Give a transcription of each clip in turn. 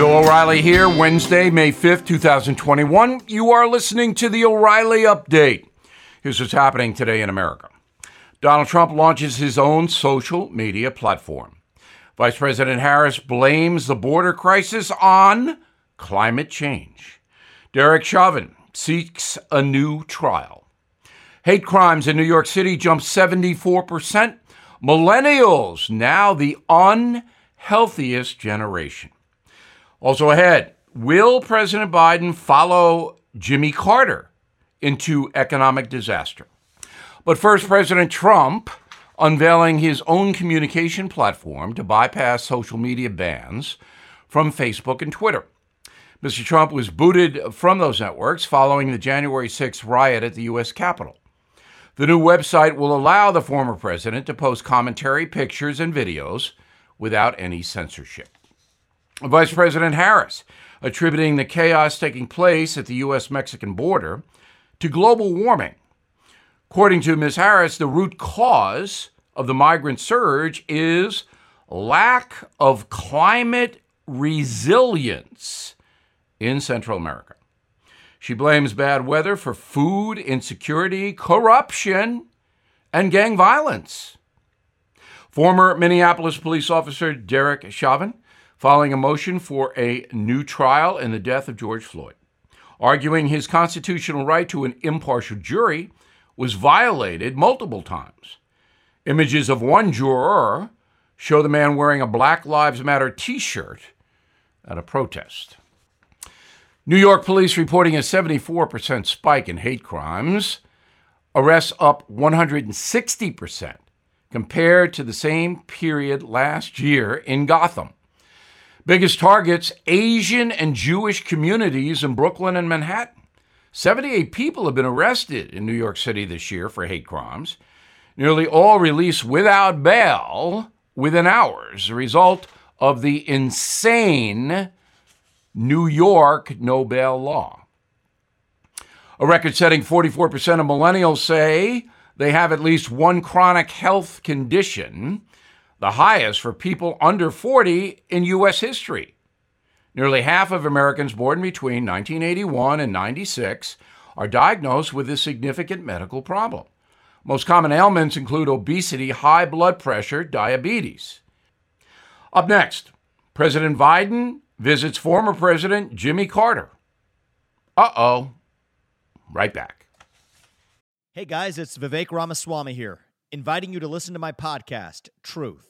Bill O'Reilly here, Wednesday, May 5th, 2021. You are listening to the O'Reilly Update. Here's what's happening today in America Donald Trump launches his own social media platform. Vice President Harris blames the border crisis on climate change. Derek Chauvin seeks a new trial. Hate crimes in New York City jump 74%. Millennials, now the unhealthiest generation. Also ahead, will President Biden follow Jimmy Carter into economic disaster? But first, President Trump unveiling his own communication platform to bypass social media bans from Facebook and Twitter. Mr. Trump was booted from those networks following the January 6th riot at the U.S. Capitol. The new website will allow the former president to post commentary, pictures, and videos without any censorship. Vice President Harris attributing the chaos taking place at the U.S. Mexican border to global warming. According to Ms. Harris, the root cause of the migrant surge is lack of climate resilience in Central America. She blames bad weather for food insecurity, corruption, and gang violence. Former Minneapolis police officer Derek Chauvin filing a motion for a new trial in the death of George Floyd, arguing his constitutional right to an impartial jury was violated multiple times. Images of one juror show the man wearing a Black Lives Matter t shirt at a protest. New York police reporting a 74% spike in hate crimes, arrests up 160% compared to the same period last year in Gotham. Biggest targets Asian and Jewish communities in Brooklyn and Manhattan. 78 people have been arrested in New York City this year for hate crimes, nearly all released without bail within hours, a result of the insane New York no bail law. A record setting 44% of millennials say they have at least one chronic health condition the highest for people under 40 in U.S. history. Nearly half of Americans born between 1981 and 96 are diagnosed with a significant medical problem. Most common ailments include obesity, high blood pressure, diabetes. Up next, President Biden visits former President Jimmy Carter. Uh oh. Right back. Hey guys, it's Vivek Ramaswamy here, inviting you to listen to my podcast, Truth.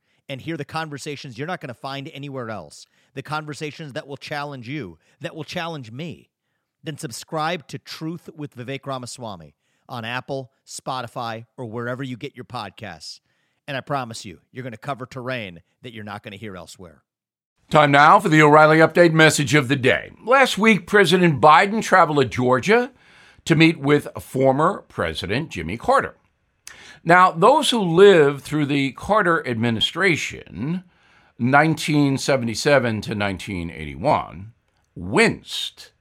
and hear the conversations you're not going to find anywhere else, the conversations that will challenge you, that will challenge me, then subscribe to Truth with Vivek Ramaswamy on Apple, Spotify, or wherever you get your podcasts. And I promise you, you're going to cover terrain that you're not going to hear elsewhere. Time now for the O'Reilly Update message of the day. Last week, President Biden traveled to Georgia to meet with former President Jimmy Carter. Now, those who lived through the Carter administration, 1977 to 1981, winced.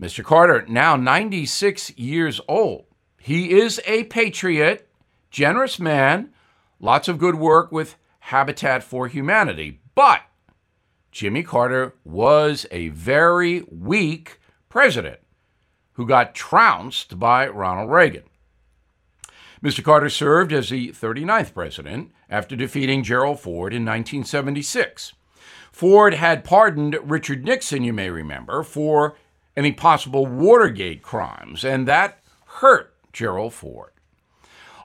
Mr. Carter, now 96 years old, he is a patriot, generous man, lots of good work with Habitat for Humanity. But Jimmy Carter was a very weak president who got trounced by Ronald Reagan. Mr. Carter served as the 39th president after defeating Gerald Ford in 1976. Ford had pardoned Richard Nixon, you may remember, for any possible Watergate crimes, and that hurt Gerald Ford.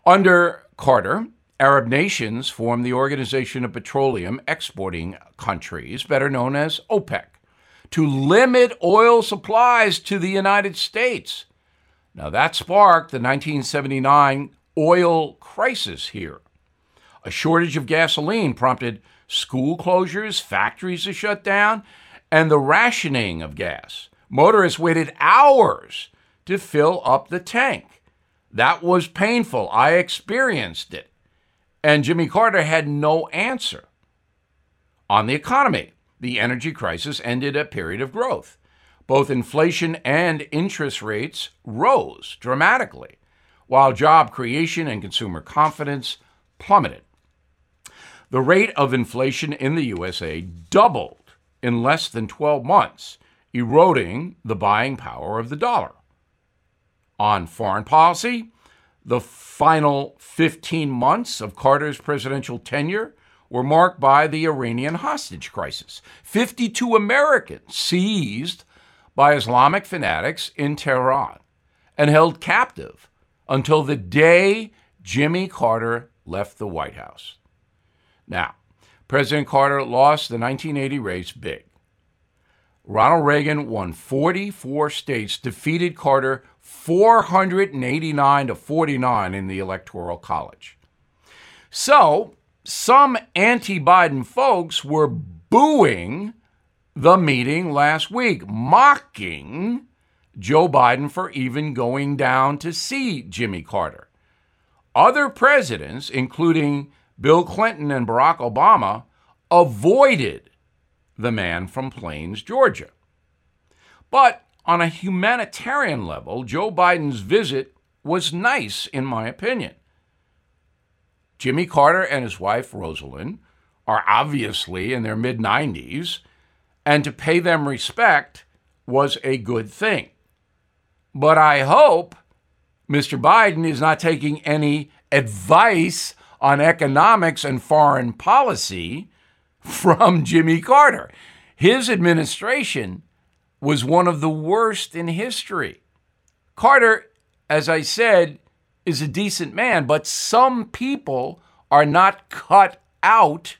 Under Carter, Arab nations formed the Organization of Petroleum Exporting Countries, better known as OPEC, to limit oil supplies to the United States. Now, that sparked the 1979 oil crisis here. A shortage of gasoline prompted school closures, factories to shut down, and the rationing of gas. motorists waited hours to fill up the tank. That was painful. I experienced it. And Jimmy Carter had no answer. On the economy, the energy crisis ended a period of growth. Both inflation and interest rates rose dramatically, while job creation and consumer confidence plummeted. The rate of inflation in the USA doubled in less than 12 months, eroding the buying power of the dollar. On foreign policy, the final 15 months of Carter's presidential tenure were marked by the Iranian hostage crisis. 52 Americans seized by Islamic fanatics in Tehran and held captive until the day Jimmy Carter left the White House. Now, President Carter lost the 1980 race big. Ronald Reagan won 44 states, defeated Carter 489 to 49 in the Electoral College. So, some anti Biden folks were booing the meeting last week, mocking Joe Biden for even going down to see Jimmy Carter. Other presidents, including Bill Clinton and Barack Obama, avoided the man from Plains, Georgia. But on a humanitarian level, Joe Biden's visit was nice, in my opinion. Jimmy Carter and his wife, Rosalynn, are obviously in their mid 90s, and to pay them respect was a good thing. But I hope Mr. Biden is not taking any advice on economics and foreign policy from Jimmy Carter. His administration was one of the worst in history. Carter, as I said, is a decent man, but some people are not cut out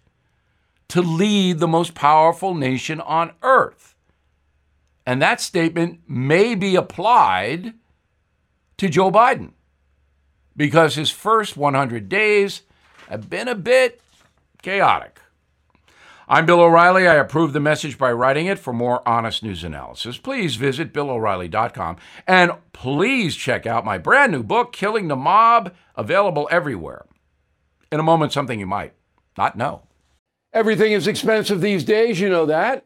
to lead the most powerful nation on earth. And that statement may be applied to Joe Biden because his first 100 days have been a bit chaotic. I'm Bill O'Reilly. I approve the message by writing it. For more honest news analysis, please visit BillO'Reilly.com. And please check out my brand new book, Killing the Mob, available everywhere. In a moment, something you might not know. Everything is expensive these days, you know that.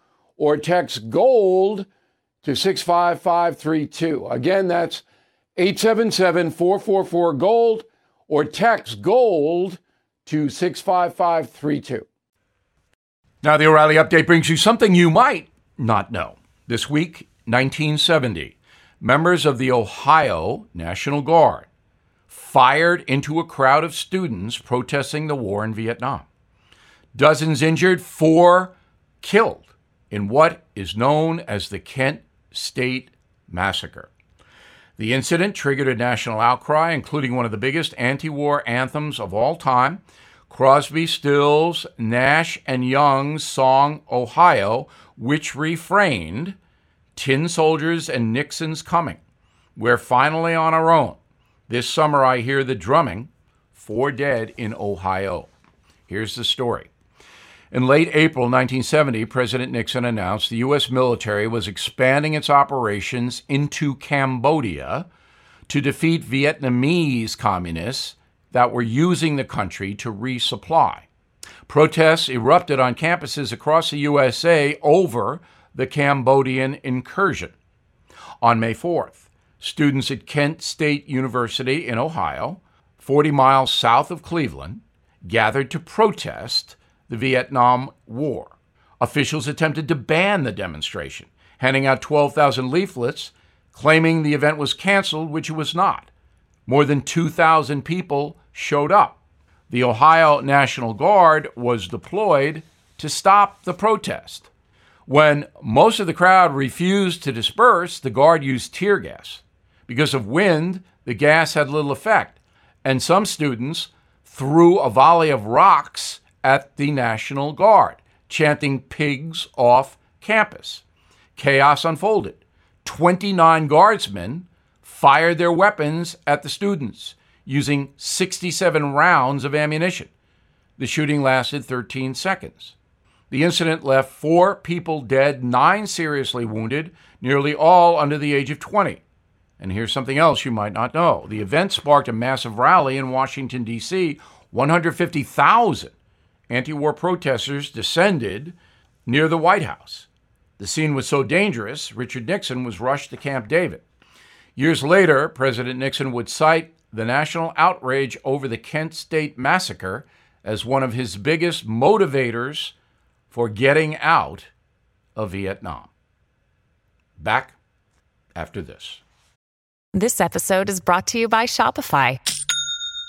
or text GOLD to 65532. Again, that's 877 444 GOLD, or text GOLD to 65532. Now, the O'Reilly update brings you something you might not know. This week, 1970, members of the Ohio National Guard fired into a crowd of students protesting the war in Vietnam. Dozens injured, four killed in what is known as the Kent State Massacre. The incident triggered a national outcry, including one of the biggest anti war anthems of all time Crosby, Stills, Nash, and Young's song Ohio, which refrained Tin Soldiers and Nixon's Coming. We're finally on our own. This summer I hear the drumming, four dead in Ohio. Here's the story. In late April 1970, President Nixon announced the U.S. military was expanding its operations into Cambodia to defeat Vietnamese communists that were using the country to resupply. Protests erupted on campuses across the USA over the Cambodian incursion. On May 4th, students at Kent State University in Ohio, 40 miles south of Cleveland, gathered to protest the Vietnam War. Officials attempted to ban the demonstration, handing out 12,000 leaflets claiming the event was canceled, which it was not. More than 2,000 people showed up. The Ohio National Guard was deployed to stop the protest. When most of the crowd refused to disperse, the Guard used tear gas. Because of wind, the gas had little effect, and some students threw a volley of rocks at the National Guard, chanting pigs off campus. Chaos unfolded. 29 guardsmen fired their weapons at the students using 67 rounds of ammunition. The shooting lasted 13 seconds. The incident left four people dead, nine seriously wounded, nearly all under the age of 20. And here's something else you might not know. The event sparked a massive rally in Washington, D.C. 150,000 anti war protesters descended near the White House. The scene was so dangerous, Richard Nixon was rushed to Camp David. Years later, President Nixon would cite the national outrage over the Kent State massacre as one of his biggest motivators for getting out of Vietnam. Back after this. This episode is brought to you by Shopify.